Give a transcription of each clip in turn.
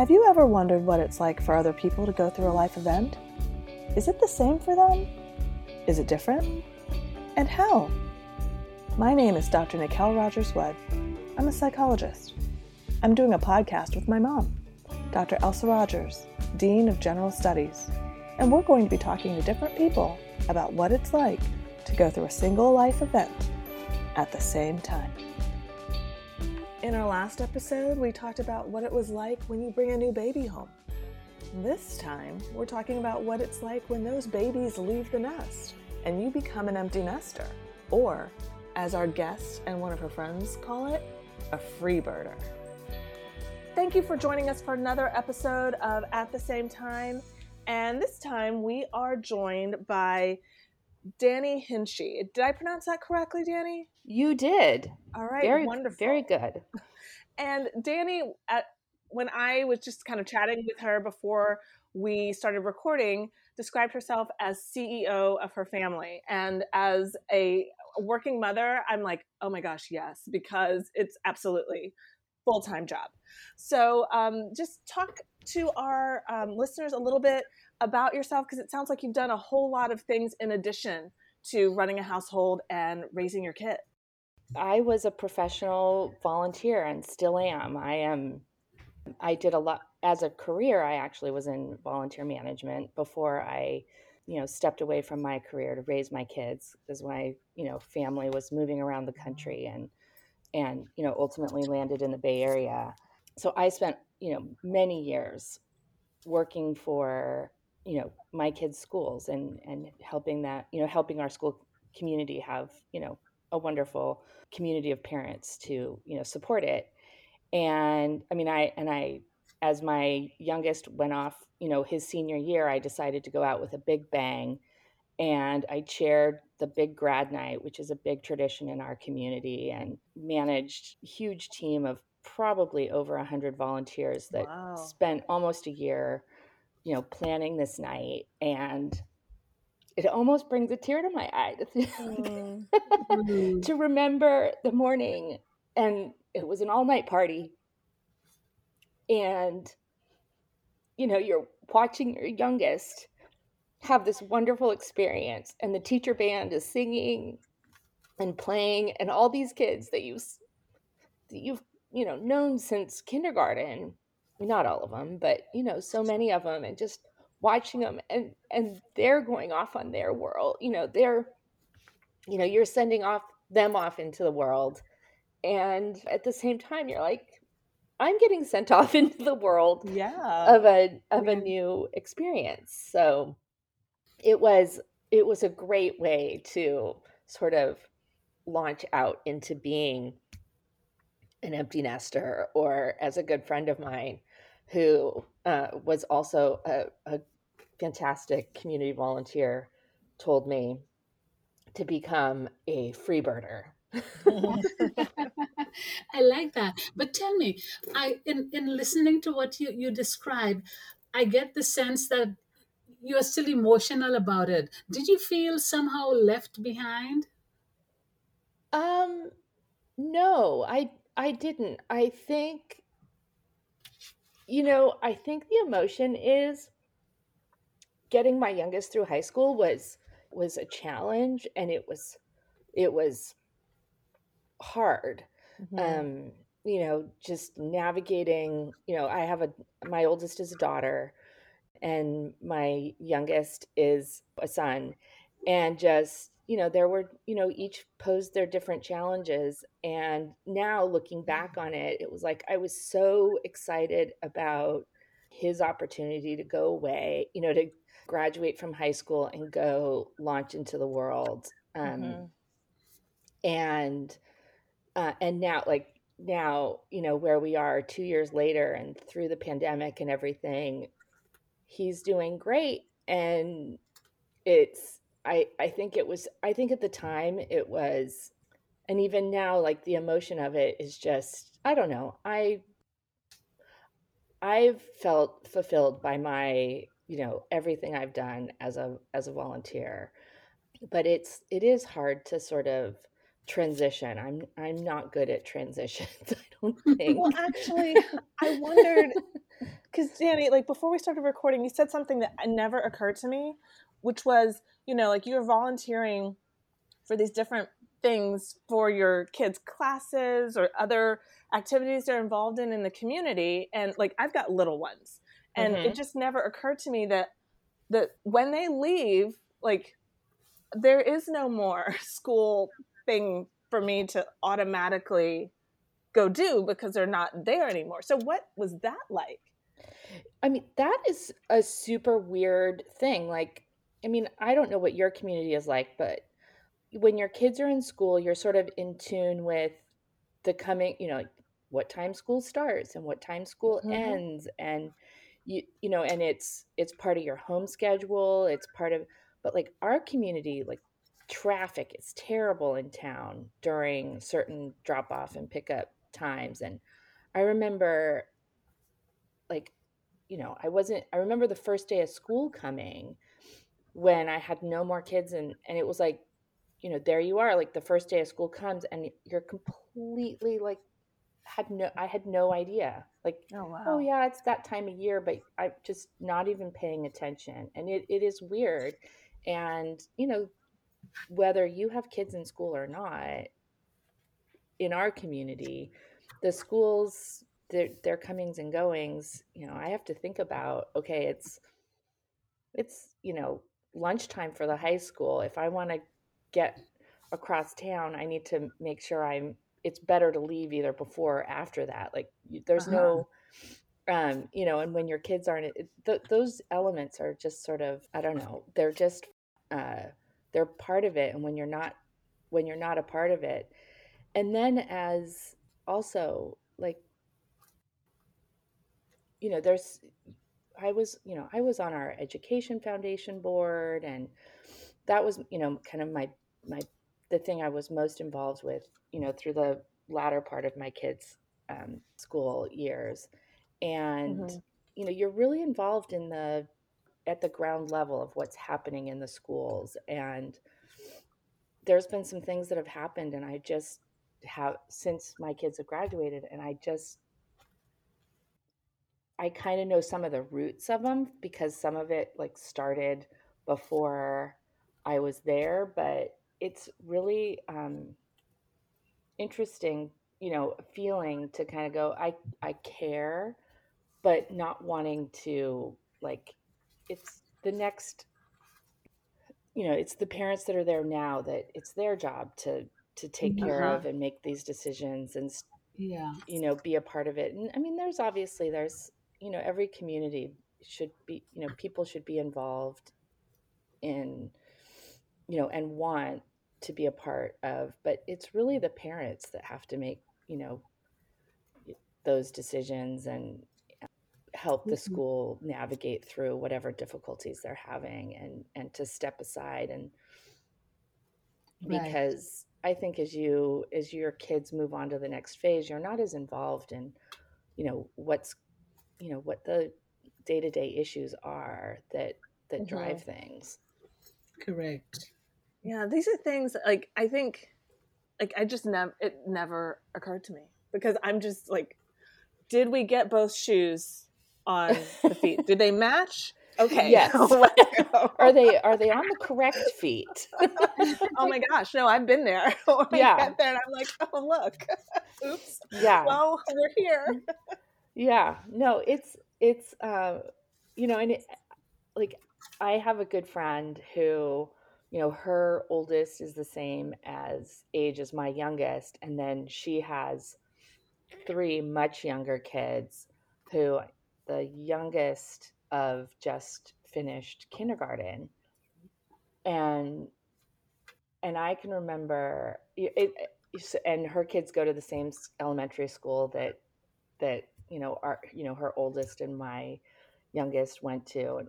Have you ever wondered what it's like for other people to go through a life event? Is it the same for them? Is it different? And how? My name is Dr. Nicole Rogers Wood. I'm a psychologist. I'm doing a podcast with my mom, Dr. Elsa Rogers, Dean of General Studies, and we're going to be talking to different people about what it's like to go through a single life event at the same time. In our last episode, we talked about what it was like when you bring a new baby home. This time, we're talking about what it's like when those babies leave the nest and you become an empty nester, or, as our guest and one of her friends call it, a freebirder. Thank you for joining us for another episode of At the Same Time. And this time we are joined by Danny Hinchy. Did I pronounce that correctly, Danny? You did. All right, very, wonderful. Very good. And Danny, at, when I was just kind of chatting with her before we started recording, described herself as CEO of her family. And as a working mother, I'm like, oh my gosh, yes, because it's absolutely full time job. So um, just talk to our um, listeners a little bit about yourself because it sounds like you've done a whole lot of things in addition to running a household and raising your kid. I was a professional volunteer and still am. I am I did a lot as a career I actually was in volunteer management before I you know stepped away from my career to raise my kids because my you know family was moving around the country and and you know ultimately landed in the Bay Area. So I spent you know many years working for you know my kids schools and and helping that you know helping our school community have you know a wonderful community of parents to you know support it and i mean i and i as my youngest went off you know his senior year i decided to go out with a big bang and i chaired the big grad night which is a big tradition in our community and managed a huge team of probably over 100 volunteers that wow. spent almost a year you know, planning this night and it almost brings a tear to my eye to, mm. to remember the morning and it was an all night party and you know you're watching your youngest have this wonderful experience and the teacher band is singing and playing and all these kids that you that you've you know known since kindergarten not all of them, but you know, so many of them, and just watching them and and they're going off on their world. You know, they're you know, you're sending off them off into the world, and at the same time, you're like, I'm getting sent off into the world, yeah, of a of a new experience. So it was it was a great way to sort of launch out into being an empty nester or as a good friend of mine who uh, was also a, a fantastic community volunteer, told me to become a freebirder. I like that. But tell me, I in, in listening to what you, you describe, I get the sense that you're still emotional about it. Did you feel somehow left behind? Um no, I I didn't. I think you know, I think the emotion is getting my youngest through high school was was a challenge and it was it was hard. Mm-hmm. Um, you know, just navigating, you know, I have a my oldest is a daughter and my youngest is a son and just you know there were you know each posed their different challenges and now looking back on it it was like i was so excited about his opportunity to go away you know to graduate from high school and go launch into the world um, mm-hmm. and uh, and now like now you know where we are two years later and through the pandemic and everything he's doing great and it's I I think it was I think at the time it was and even now like the emotion of it is just I don't know. I I've felt fulfilled by my, you know, everything I've done as a as a volunteer. But it's it is hard to sort of transition. I'm I'm not good at transitions, I don't think. well, actually, I wondered because Danny, like before we started recording, you said something that never occurred to me, which was, you know, like you're volunteering for these different things for your kids' classes or other activities they're involved in in the community. And like I've got little ones, and mm-hmm. it just never occurred to me that that when they leave, like there is no more school thing for me to automatically go do because they're not there anymore. So what was that like? I mean, that is a super weird thing. Like, I mean, I don't know what your community is like, but when your kids are in school, you're sort of in tune with the coming, you know, what time school starts and what time school mm-hmm. ends and you you know, and it's it's part of your home schedule, it's part of but like our community like traffic is terrible in town during certain drop off and pickup times and I remember like you know, I wasn't I remember the first day of school coming when I had no more kids and and it was like you know, there you are like the first day of school comes and you're completely like had no I had no idea. Like oh, oh wow. oh yeah, it's that time of year, but I'm just not even paying attention. And it, it is weird. And, you know, whether you have kids in school or not, in our community, the schools their their comings and goings you know i have to think about okay it's it's you know lunchtime for the high school if i want to get across town i need to make sure i'm it's better to leave either before or after that like there's uh-huh. no um you know and when your kids aren't it, th- those elements are just sort of i don't know they're just uh they're part of it and when you're not when you're not a part of it and then as also like you know, there's, I was, you know, I was on our education foundation board, and that was, you know, kind of my my the thing I was most involved with, you know, through the latter part of my kids' um, school years, and mm-hmm. you know, you're really involved in the at the ground level of what's happening in the schools, and there's been some things that have happened, and I just have since my kids have graduated, and I just I kind of know some of the roots of them because some of it like started before I was there, but it's really um, interesting, you know, feeling to kind of go, I I care, but not wanting to like, it's the next, you know, it's the parents that are there now that it's their job to to take uh-huh. care of and make these decisions and yeah you know be a part of it and i mean there's obviously there's you know every community should be you know people should be involved in you know and want to be a part of but it's really the parents that have to make you know those decisions and help the mm-hmm. school navigate through whatever difficulties they're having and and to step aside and because right. i think as you as your kids move on to the next phase you're not as involved in you know what's you know what the day-to-day issues are that that mm-hmm. drive things. Correct. Yeah these are things like i think like i just never it never occurred to me because i'm just like did we get both shoes on the feet? Did they match? Okay. Yes. Are they are they on the correct feet? Oh my gosh no i've been there. Yeah I get there and i'm like oh look. Oops. Yeah. Well we're here yeah. No it's it's uh you know and it like i have a good friend who you know her oldest is the same as age as my youngest and then she has three much younger kids who the youngest of just finished kindergarten. And and i can remember it, it and her kids go to the same elementary school that that you know our you know her oldest and my youngest went to and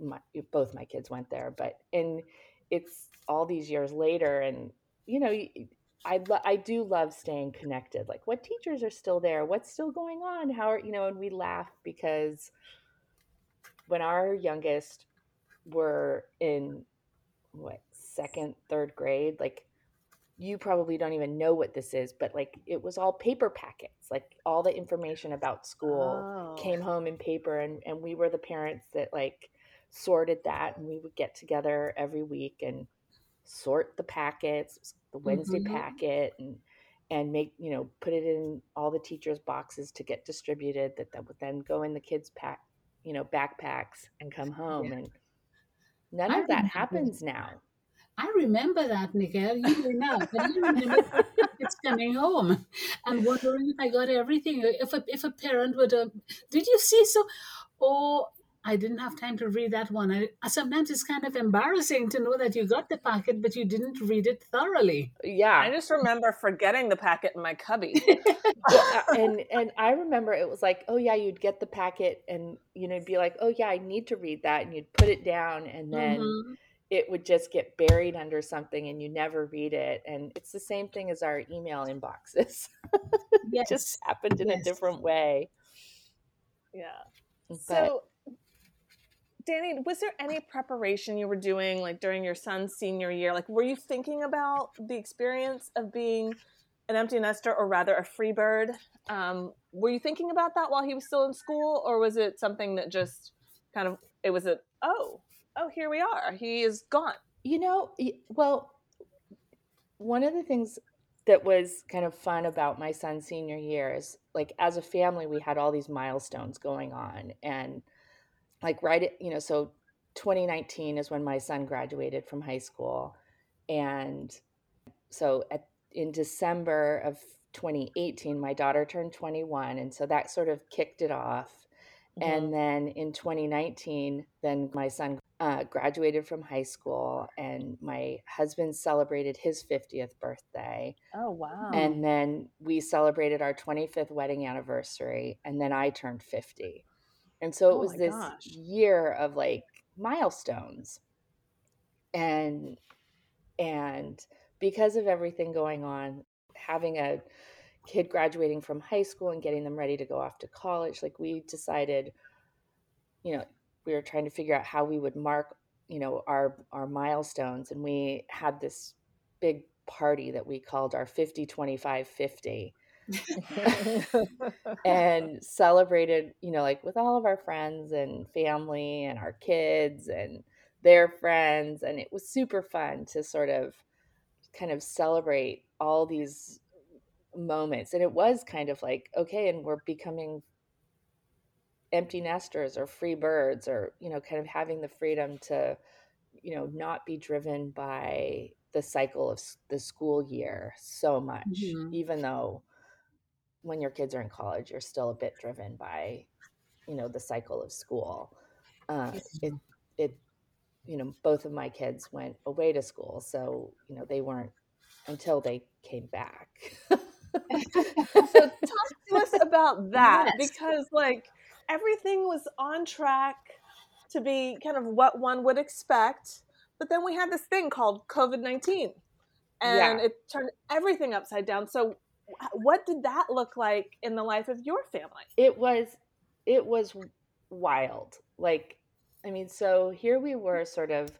my, both my kids went there but and it's all these years later and you know I, I do love staying connected like what teachers are still there? What's still going on? How are you know and we laugh because when our youngest were in what second third grade like you probably don't even know what this is, but like it was all paper packets. Like all the information about school Oh. came home in paper and, and we were the parents that like sorted that and we would get together every week and sort the packets, the Wednesday Mhm. packet and and make, you know, put it in all the teachers' boxes to get distributed that that would then go in the kids' pack, you know, backpacks and come home Yeah. and none I of that happens now. I remember that, Nicole. You may not, but I remember it's coming home and wondering if I got everything. If a if a parent would, um, did you see so? Oh, I didn't have time to read that one. I, sometimes it's kind of embarrassing to know that you got the packet, but you didn't read it thoroughly. Yeah. I just remember forgetting the packet in my cubby. Yeah, and and I remember it was like, oh yeah, you'd get the packet and you know, you'd be like, oh yeah, I need to read that, and you'd put it down, and then Mhm. It would just get buried under something, and you never read it. And it's the same thing as our email inboxes. it just happened in a different way. yeah. But So, Danny, was there any preparation you were doing like during your son's senior year? Like, were you thinking about the experience of being an empty nester or rather a free bird? Um, were you thinking about that while he was still in school, or was it something that just kind of it was a oh oh here we are. He is gone. You know, well, one of the things that was kind of fun about my son's senior year is like as a family we had all these milestones going on. And like right at, you know so 2019 is when my son graduated from high school. And so at in December of 2018 my daughter turned 21 and so that sort of kicked it off. Mm-hmm. and then in 2019 then my son uh, graduated from high school and my husband celebrated his 50th birthday oh wow. and then we celebrated our 25th wedding anniversary and then i turned 50 and so it Oh was this gosh. year of like milestones. And and because of everything going on having a kid graduating from high school and getting them ready to go off to college like we decided you know we were trying to figure out how we would mark you know our our milestones and we had this big party that we called our 50 25 50 and celebrated you know like with all of our friends and family and our kids and their friends and it was super fun to sort of kind of celebrate all these moments. And it was kind of like okay and we're becoming empty nesters or free birds or you know kind of having the freedom to you know not be driven by the cycle of the school year so much Mhm. even though when your kids are in college you're still a bit driven by you know the cycle of school uh, it it you know both of my kids went away to school so you know they weren't until they came back so talk to us about that Yes. because like everything was on track to be kind of what one would expect but then we had this thing called covid-19 and Yeah. it turned everything upside down. So what did that look like in the life of your family? It was it was wild. Like i mean so here we were sort of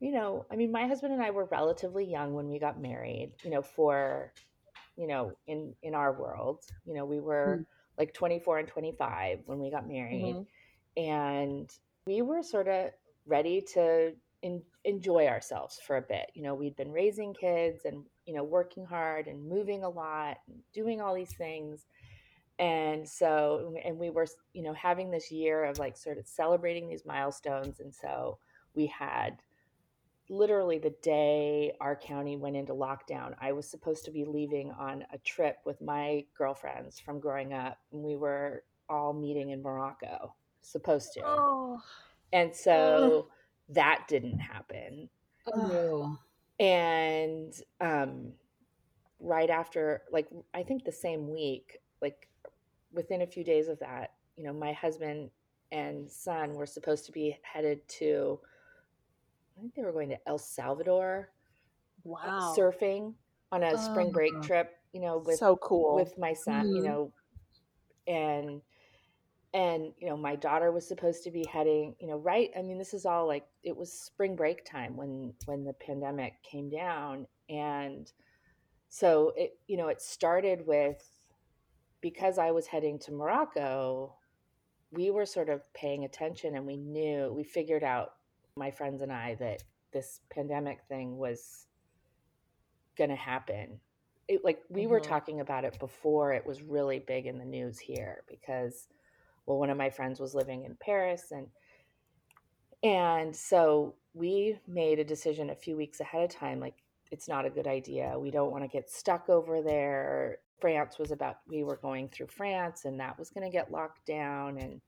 you know i mean my husband and i were relatively young when we got married you know for you know in in our world. You know we were hmm. Like 24 and 25 when we got married. Mhm. and we were sort of ready to in, enjoy ourselves for a bit. You know we'd been raising kids and you know working hard and moving a lot and doing all these things. And so and we were you know having this year of like sort of celebrating these milestones. And so we had literally the day our county went into lockdown i was supposed to be leaving on a trip with my girlfriends from growing up and we were all meeting in morocco supposed to. Oh. And so that didn't happen. Oh, and um right after like i think the same week like within a few days of that you know my husband and son were supposed to be headed to i think they were going to el salvador uh, wow surfing on a spring break Oh. trip you know with so cool with my son you Mhm. know and and you know my daughter was supposed to be heading you know right i mean this is all like it was spring break time when when the pandemic came down and so it you know it started with because I was heading to Morocco, we were sort of paying attention and we knew we figured out my friends and I that this pandemic thing was going to happen. It, like we were Mhm. talking about it before it was really big in the news here because well one of my friends was living in Paris and and so we made a decision a few weeks ahead of time like it's not a good idea. We don't want to get stuck over there. France was about we were going through France and that was going to get locked down and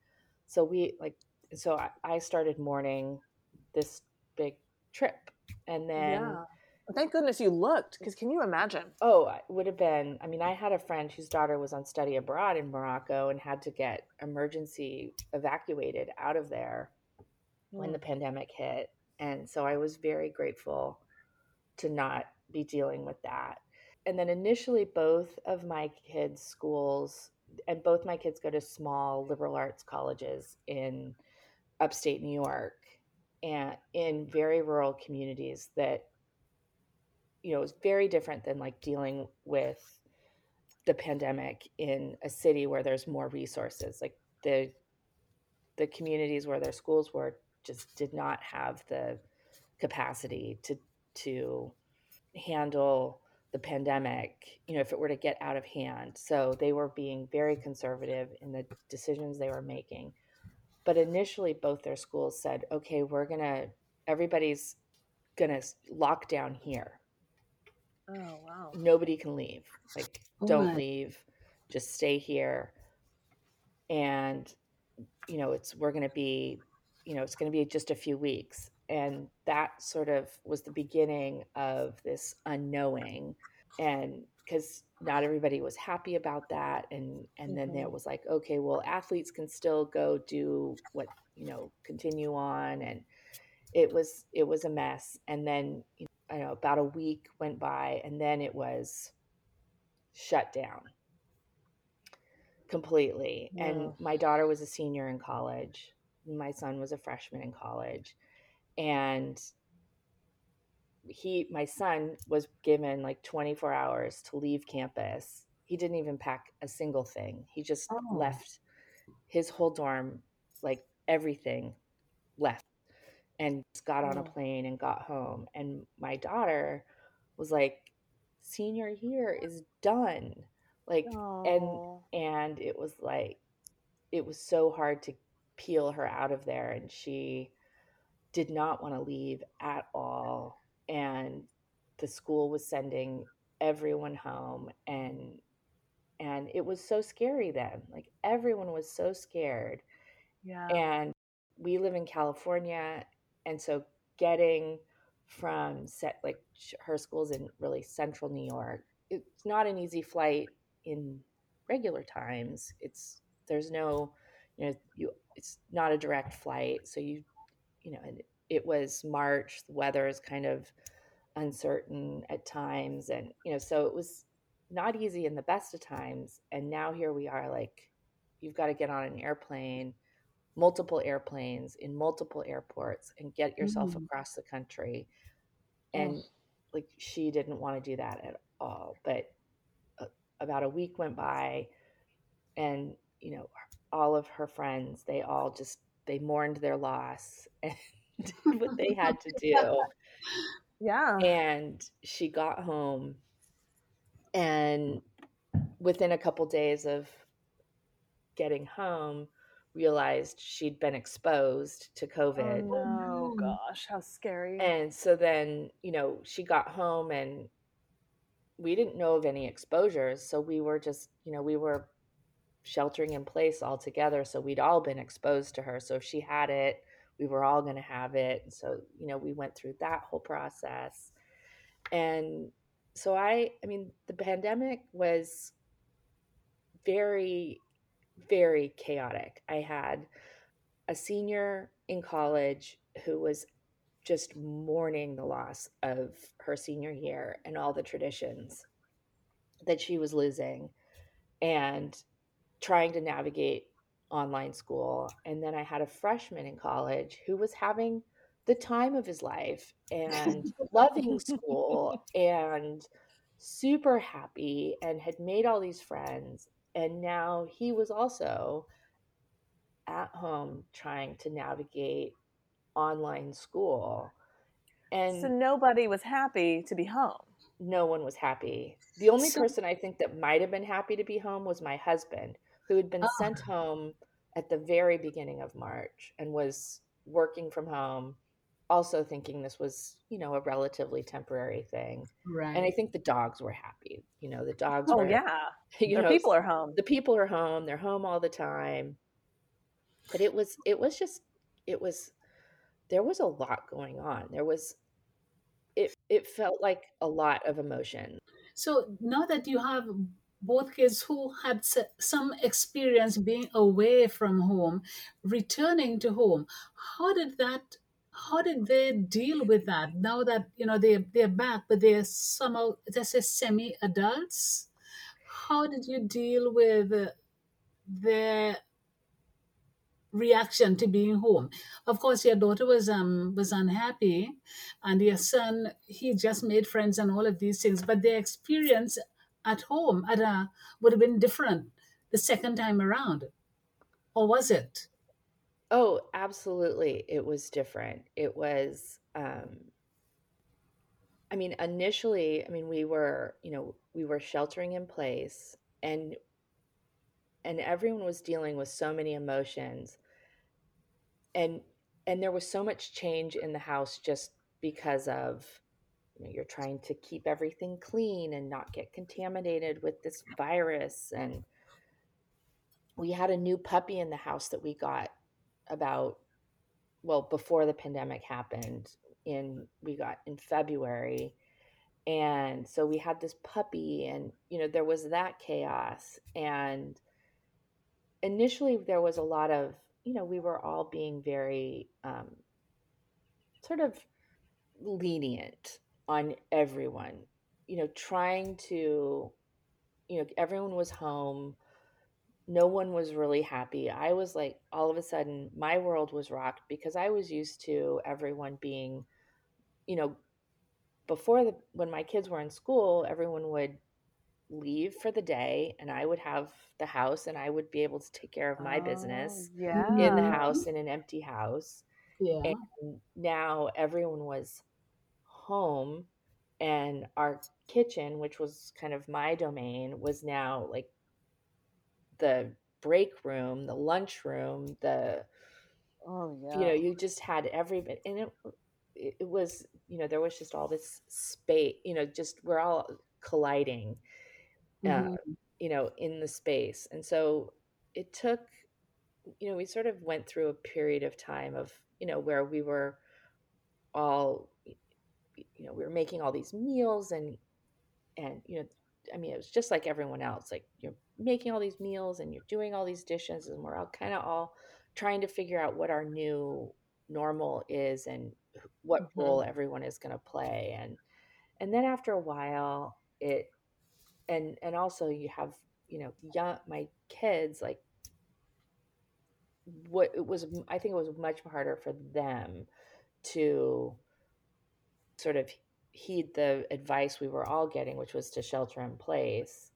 so we like so I, I started mourning this big trip. And then yeah. Thank goodness you looked, because can you imagine? oh it would have been i mean i had a friend whose daughter was on study abroad in morocco and had to get emergency evacuated out of there when hmm. the pandemic hit. And so i was very grateful to not be dealing with that. And then initially both of my kids schools and both my kids go to small liberal arts colleges in upstate new york and in very rural communities that you know is very different than like dealing with the pandemic in a city where there's more resources. Like the the communities where their schools were just did not have the capacity to to handle the pandemic you know if it were to get out of hand. So they were being very conservative in the decisions they were making but initially both their schools said okay we're going to everybody's going to lock down here. Oh wow. nobody can leave. Like Oh don't my. leave. Just stay here. And you know it's we're going to be you know it's going to be just a few weeks. And that sort of was the beginning of this unknowing. And because not everybody was happy about that and and then there Mhm. was like okay well athletes can still go do what you know continue on and it was it was a mess and then you know, i know about a week went by and then it was shut down completely and my daughter was a senior in college my son was a freshman in college and he my son was given like 24 hours to leave campus. He didn't even pack a single thing. He just Oh. left his whole dorm like everything left and got on a plane and got home. And my daughter was like senior year is done. Like and Oh. and it was like it was so hard to peel her out of there and she did not want to leave at all and the school was sending everyone home and and it was so scary then like everyone was so scared Yeah. and we live in California and so getting from set like her school's in really central New York it's not an easy flight in regular times it's there's no you know you it's not a direct flight so you you know and it was March the weather is kind of uncertain at times and you know so it was not easy in the best of times and now here we are like you've got to get on an airplane multiple airplanes in multiple airports and get yourself Mm. across the country Oh. and like she didn't want to do that at all but uh, about a week went by and you know all of her friends they all just they mourned their loss and did what they had to do Yeah. and she got home and within a couple days of getting home realized she'd been exposed to Oh covid no. no. Gosh, how scary. and so then you know she got home and we didn't know of any exposures so we were just you know we were sheltering in place all together so we'd all been exposed to her so if she had it we were all going to have it so you know we went through that whole process. And so i i mean the pandemic was very very chaotic. I had a senior in college who was just mourning the loss of her senior year and all the traditions that she was losing and trying to navigate online school. And then I had a freshman in college who was having the time of his life and loving school and super happy and had made all these friends. And now he was also at home trying to navigate online school. And So nobody was happy to be home. no one was happy. The only So, person I think that might have been happy to be home was my husband, who had been oh, sent ah. home at the very beginning of March and was working from home, also thinking this was, you know, a relatively temporary thing. Right. And I think the dogs were happy. You know, the dogs Oh were, yeah. you Their know, people are home. the people are home, they're home all the time. But it was, it was just, it was, there was a lot going on. There was, it, it felt like a lot of emotion. So now that you have both kids who had some experience being away from home, returning to home, how did that? How did they deal with that? Now that you know they they're back, but they're somehow let's say semi-adults. How did you deal with uh, their reaction to being home. Of course, your daughter was um was unhappy, and your son he just made friends and all of these things. But their experience at home at a would have been different the second time around, or was it? Oh, absolutely. It was different. It was, um, I mean, initially, I mean, we were, you know, we were sheltering in place and and everyone was dealing with so many emotions and and there was so much change in the house just because of you know, you're trying to keep everything clean and not get contaminated with this virus and we had a new puppy in the house that we got about well before the pandemic happened in we got in February and so we had this puppy and you know there was that chaos and initially there was a lot of you know we were all being very um, sort of lenient on everyone you know trying to you know everyone was home no one was really happy i was like all of a sudden my world was rocked because i was used to everyone being you know before the when my kids were in school everyone would leave for the day and I would have the house and I would be able to take care of my Oh, business in the house in an empty house. Yeah. And now everyone was home and our kitchen, which was kind of my domain, was now like the break room, the lunch room, the Oh, yeah you know, you just had every bit and it it was, you know, there was just all this space, you know, just we're all colliding uh, hmm you know, in the space. And so it took, you know, we sort of went through a period of time of, you know, where we were all, you know, we were making all these meals and, and, you know, I mean, it was just like everyone else. Like you're making all these meals and you're doing all these dishes, and we're all kind of all trying to figure out what our new normal is and wh- what hmm role everyone is going to play. And and then after a while, it and and also you have you know young my kids like what it was i think it was much harder for them to sort of heed the advice we were all getting which was to shelter in place.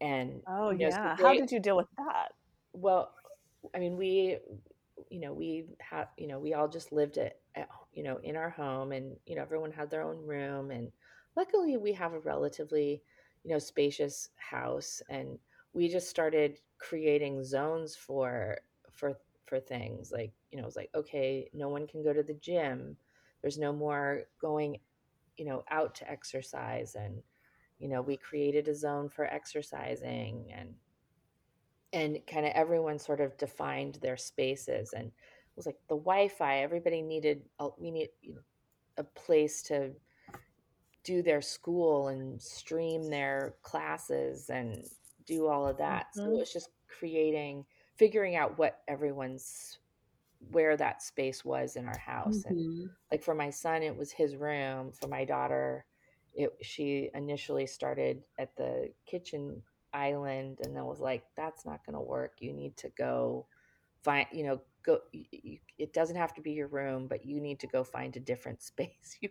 And Oh, you know so yeah. How did you deal with that? well i mean we you know we had you know we all just lived at, at you know in our home and you know everyone had their own room. And luckily we have a relatively you know spacious house. And we just started creating zones for for for things. Like you know it's like okay no one can go to the gym there's no more going you know out to exercise and you know we created a zone for exercising and and kind of everyone sort of defined their spaces and it was like the wi-fi everybody needed a, we need you know, a place to do their school and stream their classes and do all of that. So it hmm was just creating figuring out what everyone's where that space was in our house and hmm like for my son it was his room for my daughter it she initially started at the kitchen island and then was like that's not going to work you need to go find you know go y- y- it doesn't have to be your room but you need to go find a different space you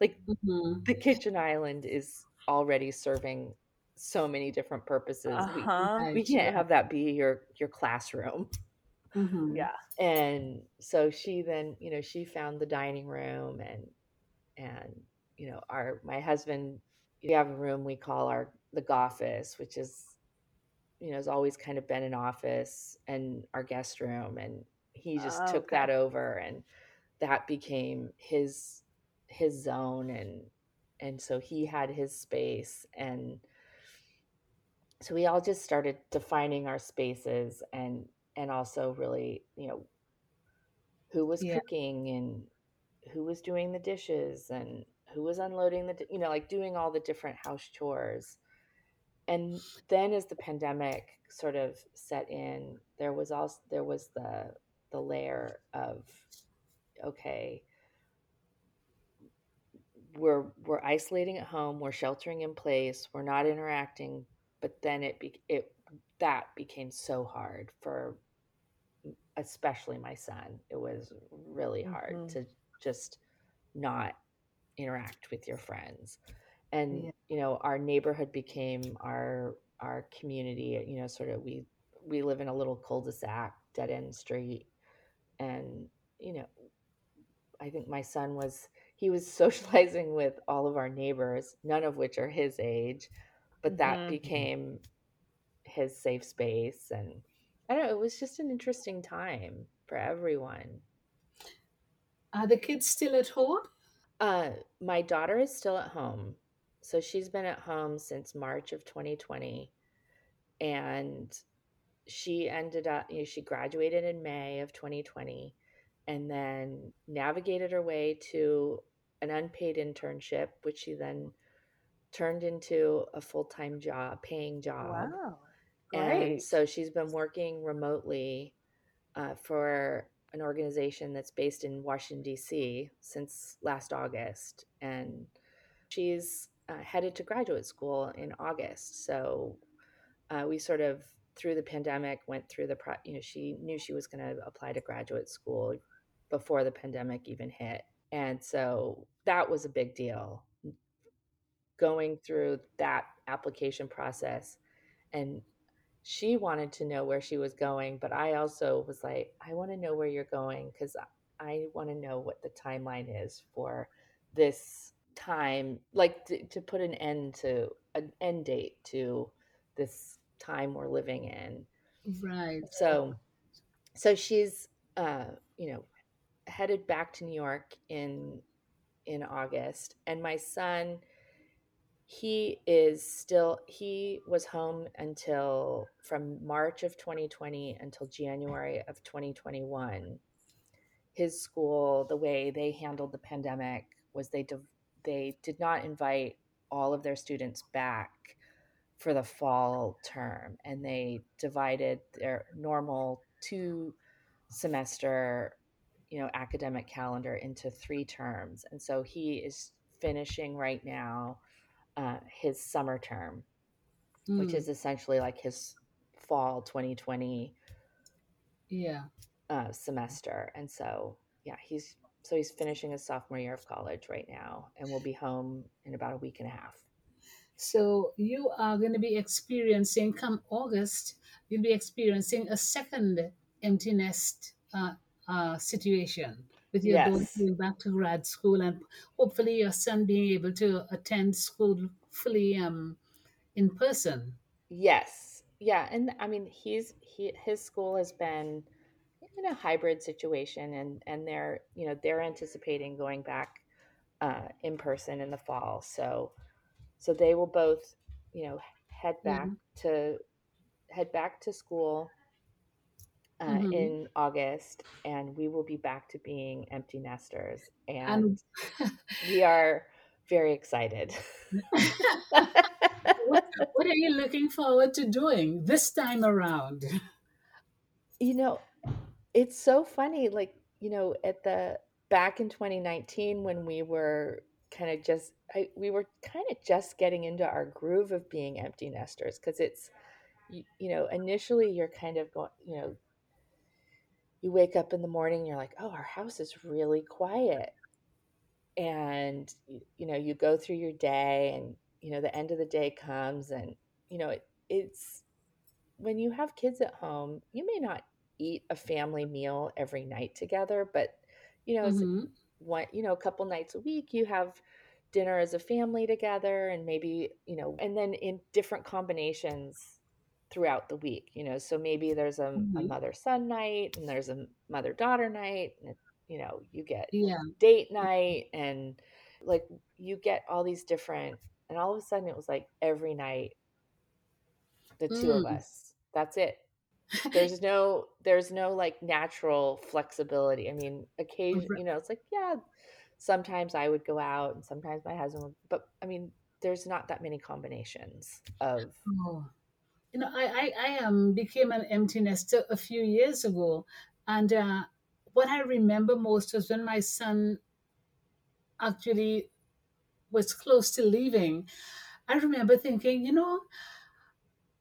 like hmm the kitchen island is already serving so many different purposes. We, Uh-huh. we can't have that be your your classroom. Mhm. Yeah. And so she then, you know, she found the dining room and and you know, our my husband we have a room we call our the office, which is you know, has always kind of been an office and our guest room and he just Oh, took okay. that over and that became his his zone and and so he had his space and so we all just started defining our spaces and and also really you know who was Yeah. cooking and who was doing the dishes and who was unloading the you know like doing all the different house chores and then as the pandemic sort of set in there was also there was the the layer of okay we're we're isolating at home we're sheltering in place we're not interacting but then it be, it that became so hard for especially my son it was really hard Mhm. to just not interact with your friends and Yeah. you know our neighborhood became our our community you know sort of we we live in a little cul-de-sac dead end street and you know i think my son was he was socializing with all of our neighbors none of which are his age but that Mhm. became his safe space and i don't know it was just an interesting time for everyone Are the kids still at home? Uh, my daughter is still at home. So she's been at home since March of 2020. And she ended up, you know, she graduated in May of 2020 and then navigated her way to an unpaid internship, which she then turned into a full time job, paying job. Wow. And Great. so she's been working remotely uh, for an organization that's based in Washington, D.C. since last August. And she's uh, headed to graduate school in August. So uh, we sort of, through the pandemic, went through the, pro- you know, she knew she was going to apply to graduate school before the pandemic even hit. And so that was a big deal going through that application process and she wanted to know where she was going, but I also was like, I want to know where you're going because I want to know what the timeline is for this time, like to, to put an end to an end date to this time we're living in. Right. So, so she's, uh, you know, headed back to New York in in August, and my son he is still he was home until from march of 2020 until january of 2021 his school the way they handled the pandemic was they they did not invite all of their students back for the fall term and they divided their normal two semester you know academic calendar into three terms and so he is finishing right now uh, his summer term, which Mm, is essentially like his fall 2020 yeah. uh, semester. And so, yeah, he's so he's finishing his sophomore year of college right now, and will be home in about a week and a half. So you are going to be experiencing, come August, you'll be experiencing a second empty nest uh, uh, situation with your daughter Yes, going back to grad school and hopefully your son being able to attend school fully um, in person. yes, yeah, and I mean he's he his school has been in a hybrid situation, and and they're you know they're anticipating going back uh, in person in the fall. So so they will both you know head back Yeah. to head back to school uh, hmm in August, and we will be back to being empty nesters, and And we are very excited. what, what are you looking forward to doing this time around? you know, it's so funny. Like you know, at the back in 2019 when we were kind of just I, we were kind of just getting into our groove of being empty nesters because it's you, you know initially you're kind of going you know you wake up in the morning you're like oh our house is really quiet and you know you go through your day and you know the end of the day comes and you know it, it's when you have kids at home you may not eat a family meal every night together but you know Mm-hmm. one you know a couple nights a week you have dinner as a family together and maybe you know and then in different combinations throughout the week you know so maybe there's a, a Mm-hmm. mother son night and there's a mother daughter night and you know you get Yeah. date night and like you get all these different and all of a sudden it was like every night the two of Mm. us that's it there's no there's no like natural flexibility i mean occasion you know it's like yeah sometimes i would go out and sometimes my husband would but i mean there's not that many combinations of Oh. You know, I, I, I um, became an empty nester a few years ago. And uh, what I remember most was when my son actually was close to leaving. I remember thinking, you know,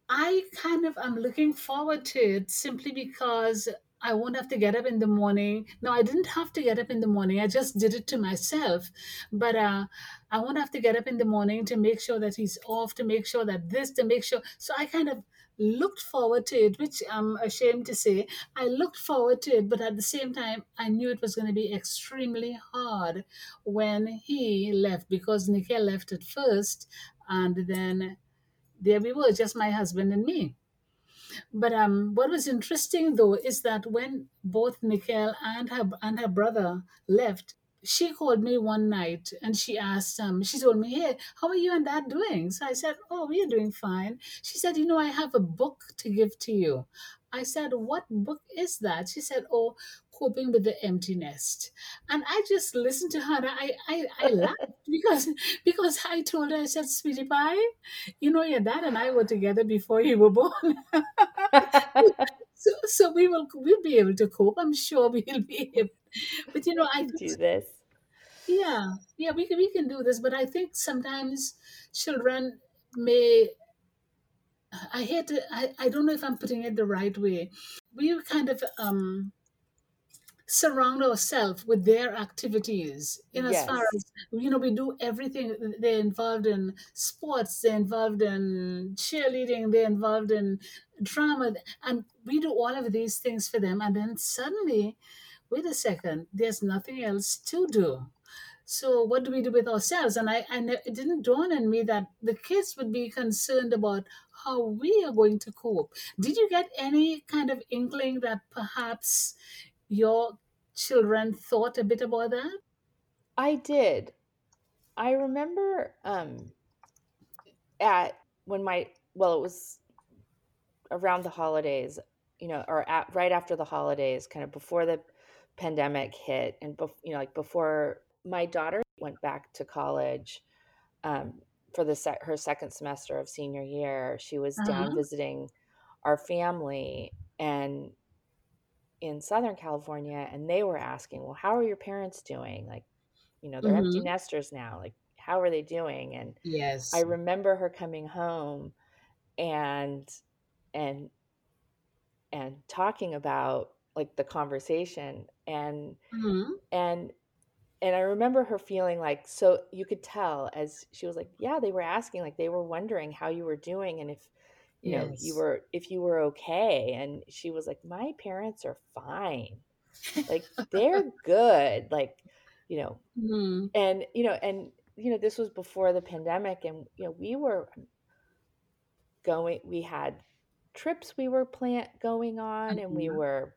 I kind of am looking forward to it simply because I won't have to get up in the morning. No, I didn't have to get up in the morning. I just did it to myself. But uh, I won't have to get up in the morning to make sure that he's off, to make sure that this, to make sure. So I kind of looked forward to it, which I'm ashamed to say. I looked forward to it, but at the same time, I knew it was going to be extremely hard when he left because Nicole left at first. And then there we were, just my husband and me. But um, what was interesting though is that when both Nicole and her and her brother left, she called me one night and she asked, um, she told me, "Hey, how are you and Dad doing?" So I said, "Oh, we are doing fine." She said, "You know, I have a book to give to you." I said, "What book is that?" She said, "Oh, coping with the empty nest." And I just listened to her and I I, I laughed because because I told her, I said, "Sweetie pie, you know, your dad and I were together before you were born." so, so we will we'll be able to cope. I'm sure we'll be able. But you know, I do this yeah, yeah, we can we can do this. But I think sometimes children may. I hate to, I, I don't know if I'm putting it the right way. We kind of um surround ourselves with their activities. In as far as you know we do everything they're involved in sports they're involved in cheerleading they're involved in drama and we do all of these things for them and then suddenly wait a second there's nothing else to do. So what do we do with ourselves? And i, ne- it didn't dawn on me that the kids would be concerned about how we are going to cope. Did you get any kind of inkling that perhaps your children thought a bit about that? i did i remember um at when my well it was around the holidays you know or at right after the holidays kind of before the pandemic hit and bef- you know like before my daughter went back to college um, for the sec- her second semester of senior year she was down Uh-huh. visiting our family and in southern california and they were asking well how are your parents doing like you know they're empty Mm-hmm. nesters now like how are they doing and yes, i remember her coming home and and and talking about like the conversation and Mm-hmm. and and I remember her feeling like so you could tell as she was like, yeah, they were asking, like they were wondering how you were doing and if you know you were if you were okay. And she was like, my parents are fine, like they're good, like you know, Mm-hmm. and you know, and you know, this was before the pandemic, and you know, we were going, we had trips we were plan going on, and we Uh-huh. were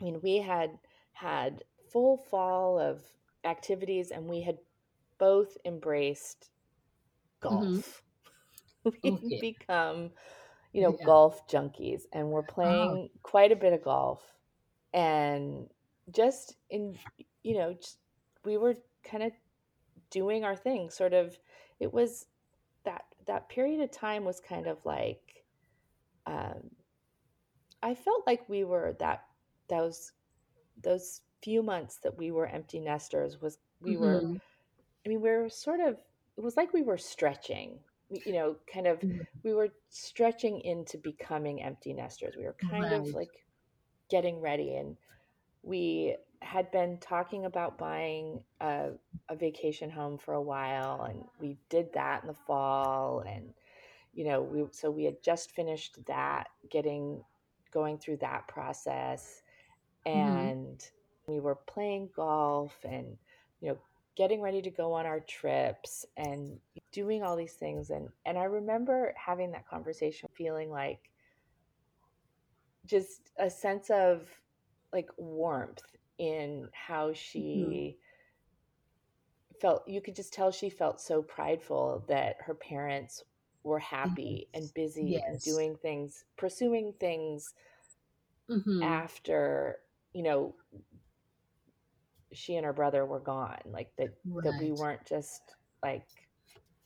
I mean, we had had full fall of activities and we had both embraced Mm-hmm. golf. We've Okay. become, you know, Yeah. golf junkies and we're Oh. playing quite a bit of golf. And just in, you know, just, we were kind of doing our thing. Sort of, it was that that period of time was kind of like, um, I felt like we were that those those few months that we were empty nesters was we were Mm-hmm. I mean we were sort of it was like we were stretching we- you know kind of we were stretching into becoming empty nesters. We were kind of like getting ready and we had been talking about buying a, a vacation home for a while and we did that in the fall and you know we so we had just finished that getting going through that process Mm-hmm. and we were playing golf and you know getting ready to go on our trips and doing all these things and and I remember having that conversation feeling like just a sense of like warmth in how Mm-hmm. she felt you could just tell she felt so prideful that her parents were happy and Yes. busy and doing things pursuing things Mm-hmm. after you know she and her brother were gone like that that we weren't just like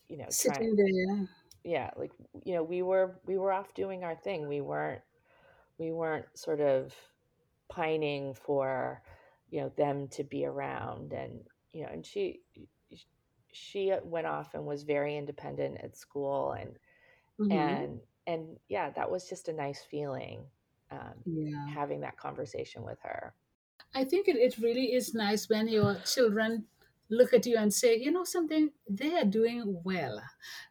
you know trying Sitting there. yeah like you know we were we were off doing our thing we weren't we weren't sort of pining for you know them to be around and you know and she she went off and was very independent at school and Mm-hmm. and and yeah that was just a nice feeling um, Yeah. having that conversation with her I think it, it really is nice when your children look at you and say, you know, something, they are doing well.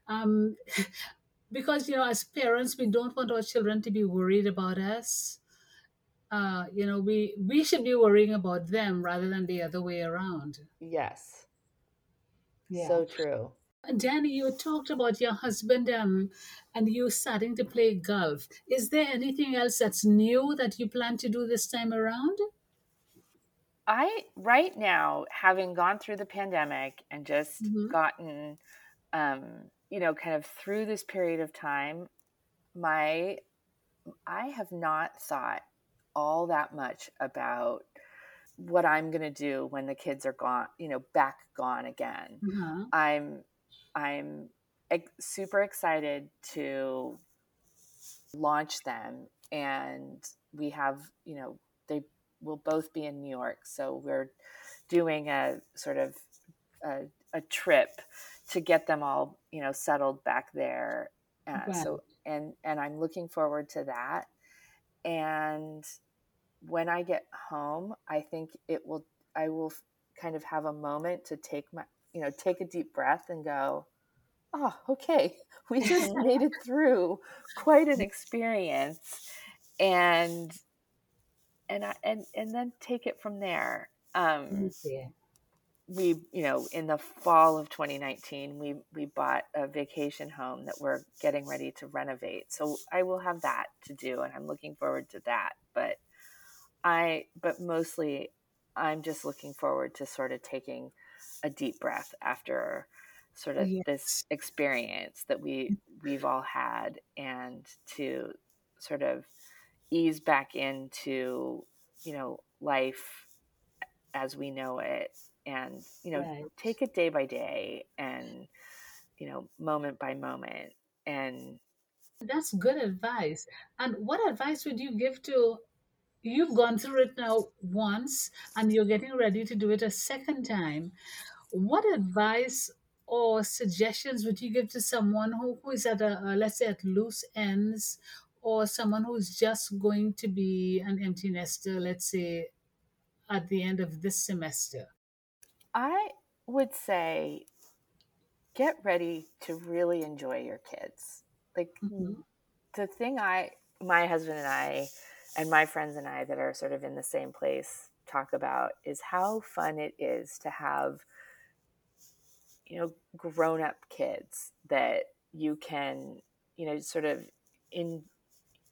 Um, because, you know, as parents, we don't want our children to be worried about us. Uh, you know, we, we should be worrying about them rather than the other way around. yes Yeah. so true Danny, you talked about your husband um, and you starting to play golf. Is there anything else that's new that you plan to do this time around? I right now, having gone through the pandemic and just Mhm. gotten, um, you know, kind of through this period of time, my I have not thought all that much about what I'm going to do when the kids are gone, you know, back gone again. Uh-huh. I'm I'm ex- super excited to launch them and we have, you know, will both be in New York, so we're doing a sort of a, a trip to get them all, you know, settled back there. Uh. So and and I'm looking forward to that. And when I get home, I think it will I will kind of have a moment to take my you know take a deep breath and go oh okay we just made it through quite an experience and and I, and and then take it from there um we you know in the fall of 2019 we we bought a vacation home that we're getting ready to renovate. So i will have that to do and i'm looking forward to that but i but mostly i'm just looking forward to sort of taking a deep breath after sort of this experience that we we've all had and to sort of ease back into you know life as we know it and you know Right. take it day by day and you know moment by moment and That's good advice. And what advice would you give to you've gone through it now once and you're getting ready to do it a second time? What advice or suggestions would you give to someone who, who is at a, uh, let's say, at loose ends, or someone who's just going to be an empty nester, let's say, at the end of this semester? i would say get ready to really enjoy your kids like Mhm. the thing i my husband and i and my friends and i that are sort of in the same place talk about is how fun it is to have you know grown up kids that you can you know sort of in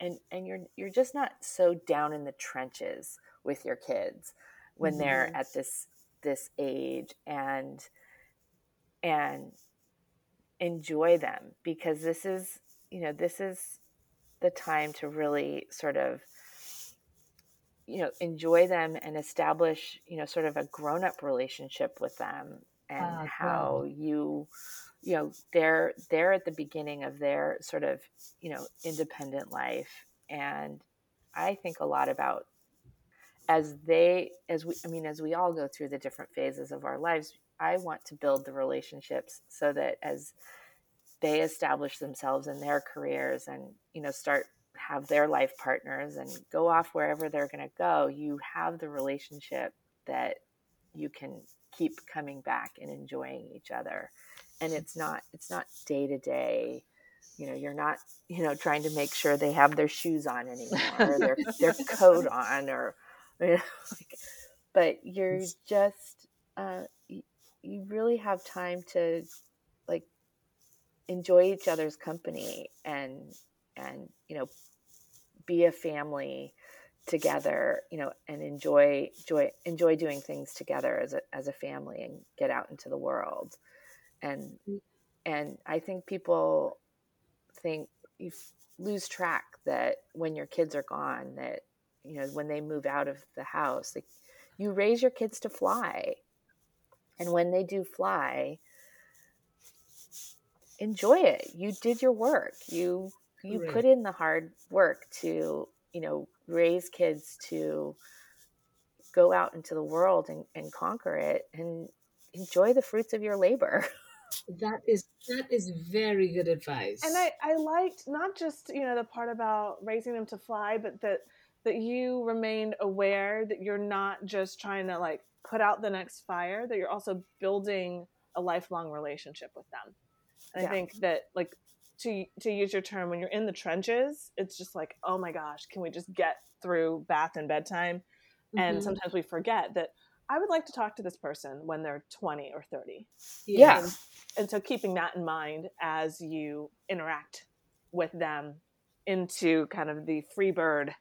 and and you're you're just not so down in the trenches with your kids when they're Mhm. at this this age and and enjoy them because this is you know this is the time to really sort of you know enjoy them and establish you know sort of a grown-up relationship with them and how you you know they're they're at the beginning of their sort of you know independent life and i think a lot about as they as we i mean as we all go through the different phases of our lives i want to build the relationships so that as they establish themselves in their careers and you know start have their life partners and go off wherever they're going to go, you have the relationship that you can keep coming back and enjoying each other. And it's not it's not day to day. You know, you're not you know trying to make sure they have their shoes on anymore, or their their coat on, or you know, like, but you're just uh, you, you really have time to like enjoy each other's company and and you know be a family together you know and enjoy enjoy enjoy doing things together as a as a family and get out into the world and mm. and i think people think you lose track that when your kids are gone that you know when they move out of the house like you raise your kids to fly and when they do fly enjoy it you did your work you you right. put in the hard work to you know raise kids to go out into the world and, and conquer it and enjoy the fruits of your labor that is that is very good advice and i i liked not just you know the part about raising them to fly but that that you remained aware that you're not just trying to like put out the next fire that you're also building a lifelong relationship with them and yeah. i think that like to to use your term when you're in the trenches it's just like oh my gosh can we just get through bath and bedtime mm-hmm. and sometimes we forget that i would like to talk to this person when they're 20 or 30 yeah and, and so keeping that in mind as you interact with them into kind of the free bird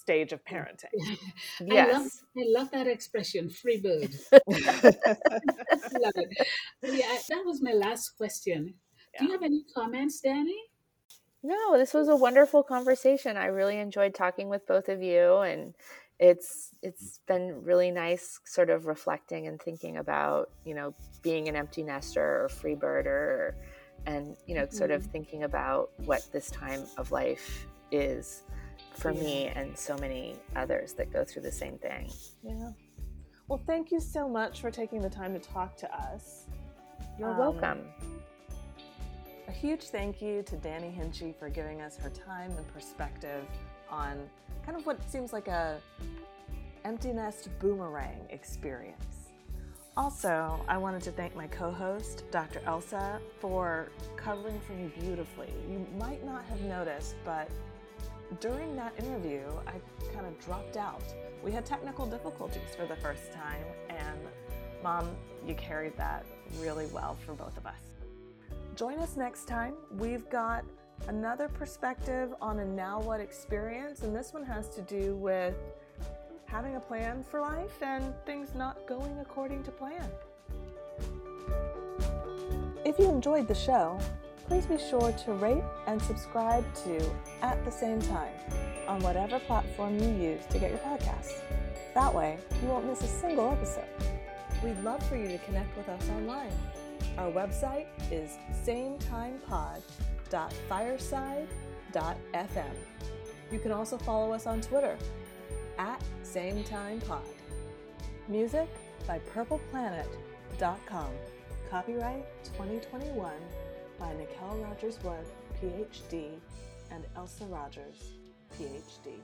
stage of parenting. yes. I love, I love that expression, free bird. love it. Yeah, that was my last question. Do you have any comments, Danny? No, this was a wonderful conversation. I really enjoyed talking with both of you and it's it's been really nice sort of reflecting and thinking about, you know, being an empty nester or free birder and, you know, mm-hmm. sort of mm-hmm. thinking about what this time of life is for yeah. me and so many others that go through the same thing. Yeah. Well, thank you so much for taking the time to talk to us. You're um, welcome. A huge thank you to Danny Hinchey for giving us her time and perspective on kind of what seems like a empty nest boomerang experience. Also, I wanted to thank my co-host, Dr. Elsa, for covering for me beautifully. You might not have noticed, but during that interview, I kind of dropped out. We had technical difficulties for the first time, and Mom, you carried that really well for both of us. Join us next time. We've got another perspective on a now what experience, and this one has to do with having a plan for life and things not going according to plan. If you enjoyed the show, please be sure to rate and subscribe to At the Same Time on whatever platform you use to get your podcasts. That way, you won't miss a single episode. We'd love for you to connect with us online. Our website is sametimepod.fireside.fm. You can also follow us on Twitter at SameTimePod. Music by PurplePlanet.com. Copyright 2021 by Nicole Rogers Wood, PhD, and Elsa Rogers, PhD.